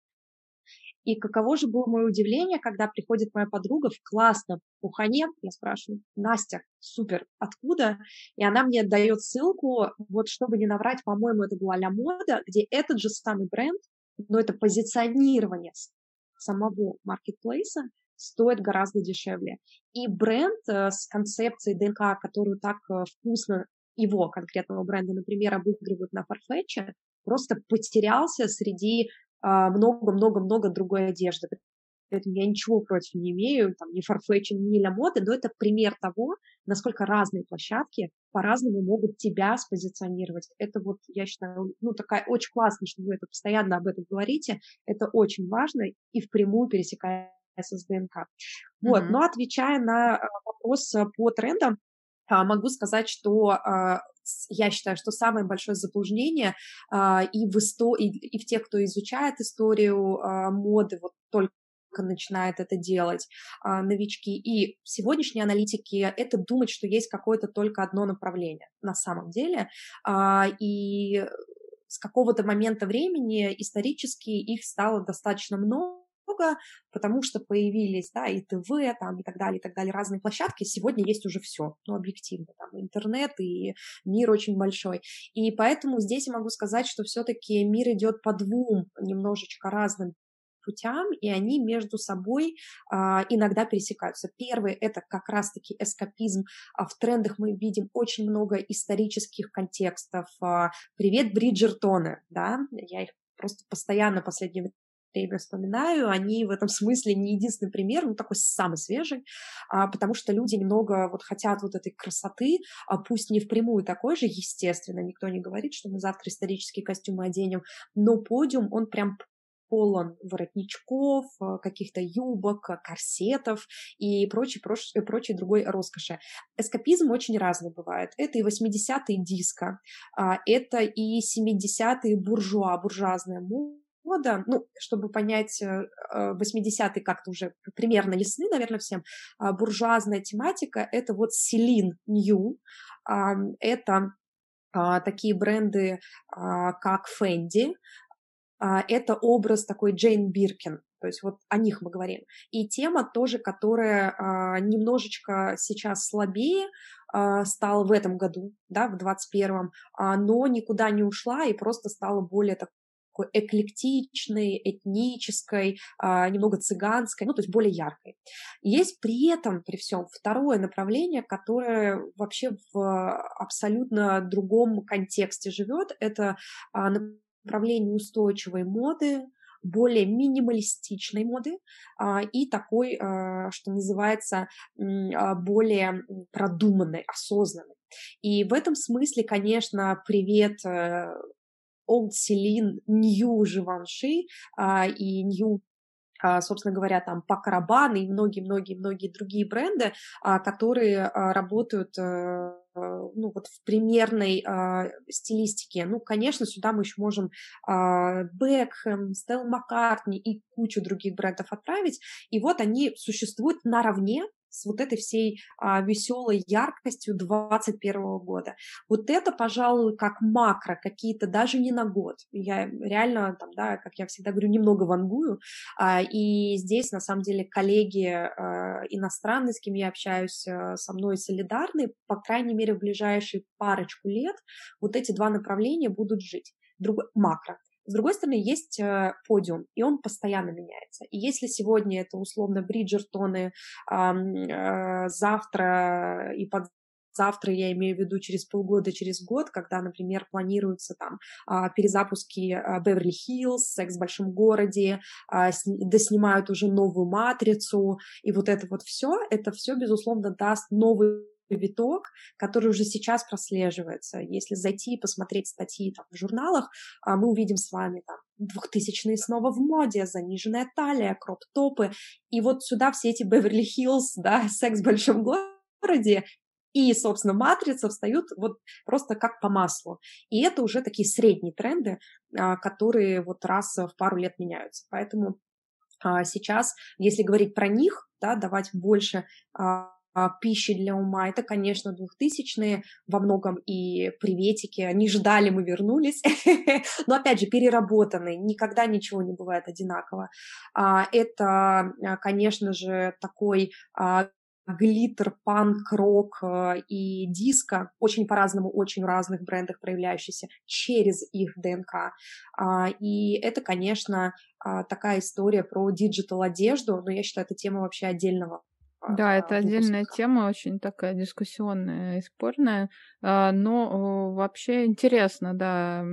И каково же было мое удивление, когда приходит моя подруга в классном пухане, я спрашиваю, Настя, супер, откуда? И она мне дает ссылку, вот чтобы не наврать, по-моему, это была Ля Мода, где этот же самый бренд, но это позиционирование самого маркетплейса стоит гораздо дешевле. И бренд э, с концепцией ДНК, которую так э, вкусно его конкретного бренда, например, обыгрывают на Farfetch, просто потерялся среди а, много-много-много другой одежды. Поэтому я ничего против не имею, там, ни Farfetch, ни Ля Моды, но это пример того, насколько разные площадки по-разному могут тебя спозиционировать. Это вот, я считаю, ну, такая очень классно, что вы это постоянно об этом говорите. Это очень важно и впрямую пересекается с ДНК. Вот, mm-hmm. но отвечая на а, вопрос по трендам, а, могу сказать, что а, я считаю, что самое большое заблуждение а, и в, исто... и в тех, кто изучает историю моды, вот только начинает это делать новички. И сегодняшние аналитики — это думать, что есть какое-то только одно направление на самом деле. И с какого-то момента времени исторически их стало достаточно много, много, потому что появились, да, и ТВ, там, и так далее, и так далее, разные площадки, сегодня есть уже все, ну, объективно, там, интернет и мир очень большой, и поэтому здесь я могу сказать, что все-таки мир идет по двум немножечко разным путям, и они между собой а, иногда пересекаются. Первый — это как раз-таки эскапизм. А в трендах мы видим очень много исторических контекстов. А, Привет, Бриджертоны, да, я их просто постоянно в последнее время вспоминаю, они в этом смысле не единственный пример, ну, такой самый свежий, а, потому что люди немного вот хотят вот этой красоты, а пусть не впрямую такой же, естественно, никто не говорит, что мы завтра исторические костюмы оденем, но подиум, он прям полон воротничков, а, каких-то юбок, корсетов и прочей, прочей, прочей другой роскоши. Эскапизм очень разный бывает. Это и 80-е диско, это и 70-е буржуа, буржуазная музыка, года, ну, чтобы понять, 80-е э, как-то уже примерно лесны, наверное, всем, а, буржуазная тематика — это вот Селин Нью, это а, такие бренды, а, как Fendi, это образ такой Джейн Биркин, то есть вот о них мы говорим. И тема тоже, которая немножечко сейчас слабее стала в этом году, да, в 21-м, но никуда не ушла и просто стала более так, такой эклектичной, этнической, а, немного цыганской, ну, то есть более яркой. Есть при этом, при всем, второе направление, которое вообще в абсолютно другом контексте живет. Это а, направление устойчивой моды, более минималистичной моды а, и такой, а, что называется, а, более продуманной, осознанной. И в этом смысле, конечно, привет Celine, New Givenchy а, и New а, собственно говоря, там Пакарабан и многие-многие-многие другие бренды, а, которые а, работают э, ну, вот в примерной стилистике. Ну, конечно, сюда мы еще можем э, Бекхэм, Стелл Маккартни и кучу других брендов отправить. И вот они существуют наравне с вот этой всей а, веселой яркостью 2021 года. Вот это, пожалуй, как макро, какие-то даже не на год. Я реально, там, да, как я всегда говорю, немного вангую. А, и здесь, на самом деле, коллеги а, иностранные, с кем я общаюсь, а, со мной солидарны. По крайней мере, в ближайшие парочку лет вот эти два направления будут жить. Другой, макро. С другой стороны, есть э, подиум, и он постоянно меняется. И если сегодня это условно Бриджертоны, э, завтра и под завтра, я имею в виду через полгода, через год, когда, например, планируются там а, перезапуски а, Беверли-Хиллз, Секс в большом городе, а, доснимают уже новую матрицу, и вот это вот все, это все, безусловно, даст новый виток, который уже сейчас прослеживается. Если зайти и посмотреть статьи там, в журналах, а, мы увидим с вами там двухтысячные снова в моде, заниженная талия, кроп-топы. И вот сюда все эти Беверли-Хиллз, да, [laughs] секс в большом городе, и, собственно, матрица встают вот просто как по маслу. И это уже такие средние тренды, а, которые вот раз в пару лет меняются. Поэтому а, сейчас, если говорить про них, да, давать больше пищи для ума. Это, конечно, двухтысячные во многом и приветики. Они ждали, мы вернулись. [laughs] Но, опять же, переработанные. Никогда ничего не бывает одинаково. А, это, а, конечно же, такой глиттер, панк, рок и диско, очень по-разному, очень в разных брендах проявляющиеся через их ДНК. И это, конечно, такая история про диджитал одежду, но я считаю, это тема вообще отдельного да, это отдельная тема, очень такая дискуссионная и спорная, а, но вообще интересно, да.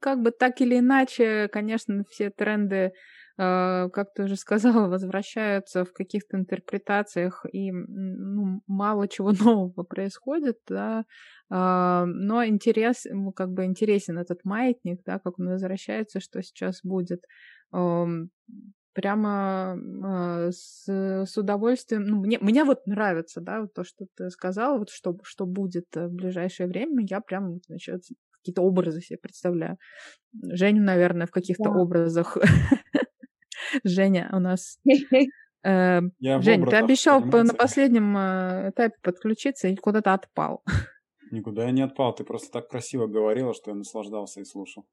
Как бы так или иначе, конечно, все тренды, а, как ты уже сказала, [laughs] возвращаются в каких-то интерпретациях, и ну, мало чего [laughs] нового происходит, да, а, но интерес, как бы интересен этот маятник, да, как он возвращается, что сейчас будет прямо э, с, с удовольствием. Ну, мне, мне вот нравится, да, вот то, что ты сказала, вот что, что будет э, в ближайшее время, я прям, значит, какие-то образы себе представляю. Женю, наверное, в каких-то да. образах. [laughs] Женя у нас... [laughs] Э, Жень, ты обещал на последнем э, этапе подключиться и куда-то отпал. [laughs] Никуда я не отпал, ты просто так красиво говорила, что я наслаждался и слушал.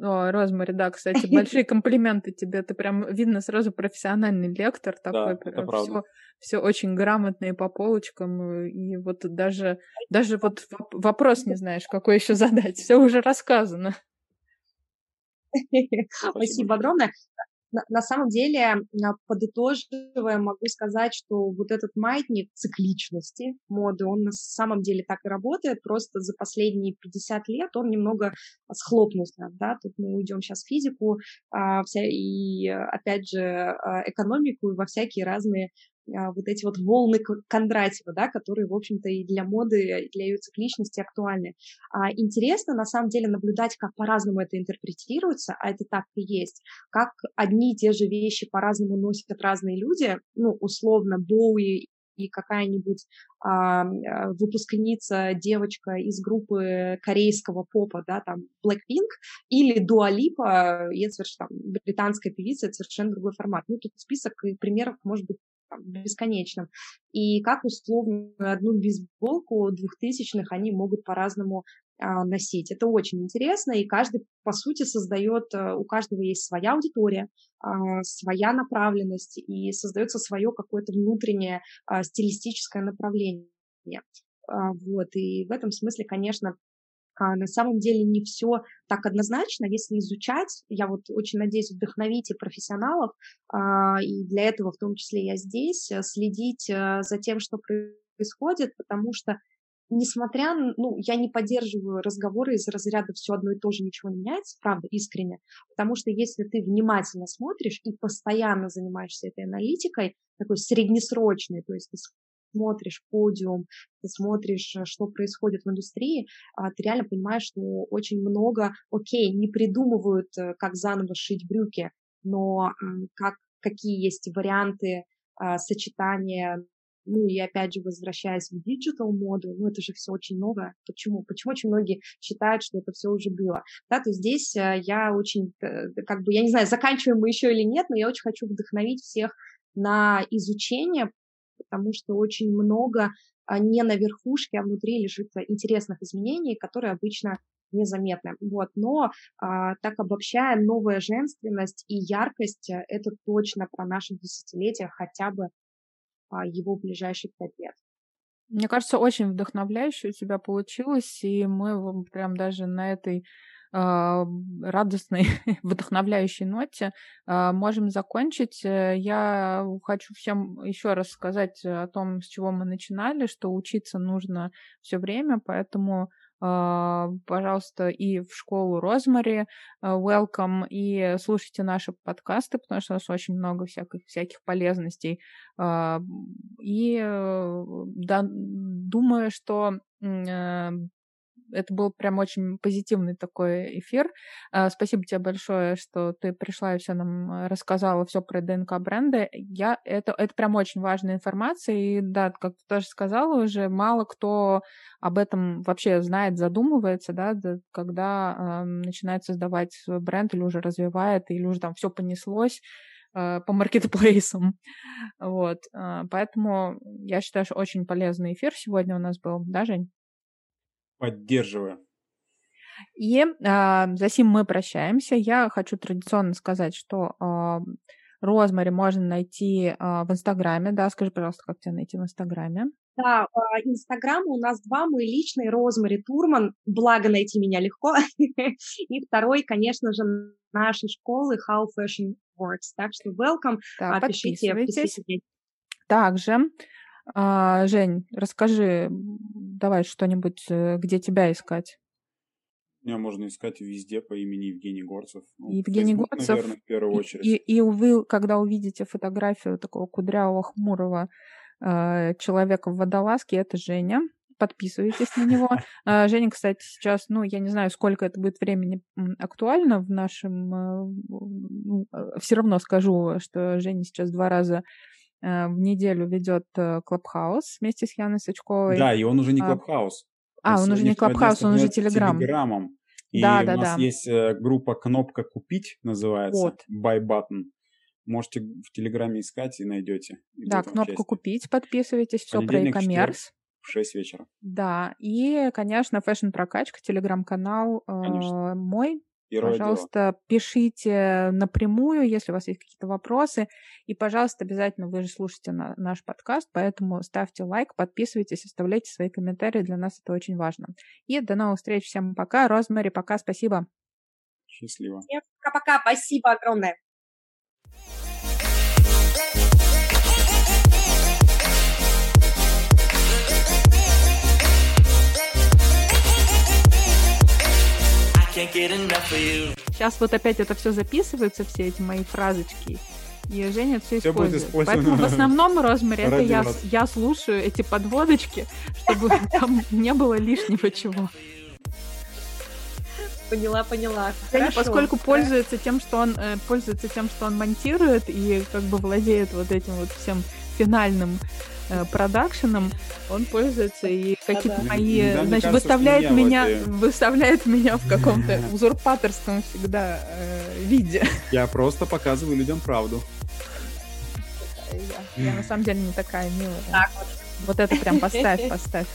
О, Розмари, да, кстати, [laughs] большие комплименты тебе. Ты прям, видно, сразу профессиональный лектор такой. Да, это правда. Все, очень грамотные по полочкам. И вот даже, даже вот вопрос не знаешь, какой еще задать. Все уже рассказано. [laughs] Спасибо огромное на, на самом деле, подытоживая, могу сказать, что вот этот маятник цикличности моды, он на самом деле так и работает, просто за последние 50 лет он немного схлопнулся, да, тут мы уйдем сейчас в физику а, вся, и, опять же, а, экономику и во всякие разные вот эти вот волны Кондратьева, да, которые, в общем-то, и для моды, и для ее цикличности актуальны. А интересно, на самом деле, наблюдать, как по-разному это интерпретируется, а это так и есть, как одни и те же вещи по-разному носят разные люди, ну, условно, Боуи и какая-нибудь а, выпускница, девочка из группы корейского попа, да, там, Blackpink, или Дуалипа, если там, британская певица, это совершенно другой формат. Ну, тут список примеров может быть бесконечным. И как условно одну бейсболку двухтысячных они могут по-разному а, носить. Это очень интересно, и каждый, по сути, создает, э, у каждого есть своя аудитория, а, своя направленность, и создается свое какое-то внутреннее а, стилистическое направление. Вот, и в этом смысле, конечно, на самом деле не все так однозначно, если изучать. Я вот очень надеюсь вдохновить и профессионалов, и для этого в том числе я здесь, э, следить э, за тем, что происходит, потому что несмотря, ну, я не поддерживаю разговоры из разряда все одно и то же, ничего не меняется, правда, искренне, потому что если ты внимательно смотришь и постоянно занимаешься этой аналитикой, такой среднесрочной, то есть ты смотришь подиум, ты смотришь, э, что происходит в индустрии, а, ты реально понимаешь, что очень много, окей, не придумывают, э, как заново шить брюки, но как, какие есть варианты а, сочетания ну и опять же, возвращаясь в диджитал моду, ну это же все очень новое. Почему? Почему очень многие считают, что это все уже было? Да, то здесь э, я очень, как бы, я не знаю, заканчиваем мы еще или нет, но я очень хочу вдохновить всех на изучение, потому что очень много а, не на верхушке, а внутри лежит интересных изменений, которые обычно незаметны. Вот. Но а, так обобщая, новая женственность и яркость э, — это точно про наши десятилетия хотя бы а, его ближайших пять лет. Мне кажется, очень вдохновляюще у тебя получилось, и мы прям даже на этой радостной, [laughs] вдохновляющей ноте э, можем закончить. Э, я хочу всем еще раз сказать о том, с чего мы начинали, что учиться нужно все время, поэтому а, пожалуйста, и в школу Розмари а, welcome, и слушайте наши подкасты, потому что у нас очень много всяких, всяких полезностей. А, и э, да, думаю, что э, это был прям очень позитивный такой эфир. А, спасибо тебе большое, что ты пришла и все нам э, рассказала, все про ДНК бренда. Я, это, это прям очень важная информация. И да, как ты тоже сказала уже, мало кто об этом вообще знает, задумывается, да, когда э, начинает создавать свой бренд или уже развивает, или уже там все понеслось э, по маркетплейсам. [laughs] Вот. Э, поэтому я считаю, что очень полезный эфир сегодня у нас был. Да, Жень? Поддерживаю. И а, за сим мы прощаемся. Я хочу традиционно сказать, что а, Розмари можно найти а, в Инстаграме. Да, скажи, пожалуйста, как тебя найти в Инстаграме? Да, а, Инстаграм у нас два, мой личный, Розмари Турман, благо найти меня легко. [laughs] И второй, конечно же, нашей школы How Fashion Works. Так что welcome, так, пишите, пишите. Также а, Жень, расскажи, давай что-нибудь, э, где тебя искать. Меня можно искать везде по имени Евгений Горцев. Ну, Евгений Facebook, Горцев. Наверное, в первую очередь. И, и, и вы, когда увидите фотографию такого кудрявого, хмурого э, человека в водолазке, это Женя. Подписывайтесь на него. Э, [laughs] Женя, кстати, сейчас, ну, я не знаю, сколько это будет времени актуально в нашем... Э, э, все равно скажу, что Женя сейчас два раза в неделю ведет Clubhouse вместе с Яной Сачковой. Да, и он уже не Clubhouse. А, он уже не Clubhouse, он уже Телеграм. Телеграммом. И да, да, у нас да. есть э, группа «Кнопка купить» называется, вот. Buy Button. Можете в Телеграме искать и найдете. И да, кнопку «Купить», подписывайтесь, все про e-commerce. В 6 вечера. Да, и, конечно, фэшн-прокачка, телеграм-канал э, мой, Первое пожалуйста, дело. пишите напрямую, если у вас есть какие-то вопросы. И, пожалуйста, обязательно вы же слушаете на, наш подкаст, поэтому ставьте лайк, подписывайтесь, оставляйте свои комментарии. Для нас это очень важно. И до новых встреч. Всем пока. Розмари, пока. Спасибо. Счастливо. пока-пока. Спасибо огромное. Сейчас вот опять это все записывается, все эти мои фразочки. И Женя все, все использует. Поэтому в основном розмере это я, я слушаю эти подводочки, чтобы там не было лишнего чего. Поняла, поняла. Женя, поскольку пользуется тем, что он э, пользуется тем, что он монтирует и как бы владеет вот этим вот всем финальным продакшеном, он пользуется и какие-то Да-да. мои, мне значит, кажется, выставляет я вот меня, и- выставляет меня в каком-то [laughs] узурпаторском всегда э, виде. Я просто показываю людям правду. Я, я на самом деле не такая милая. Так вот. Вот это прям [laughs] поставь, поставь.